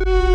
you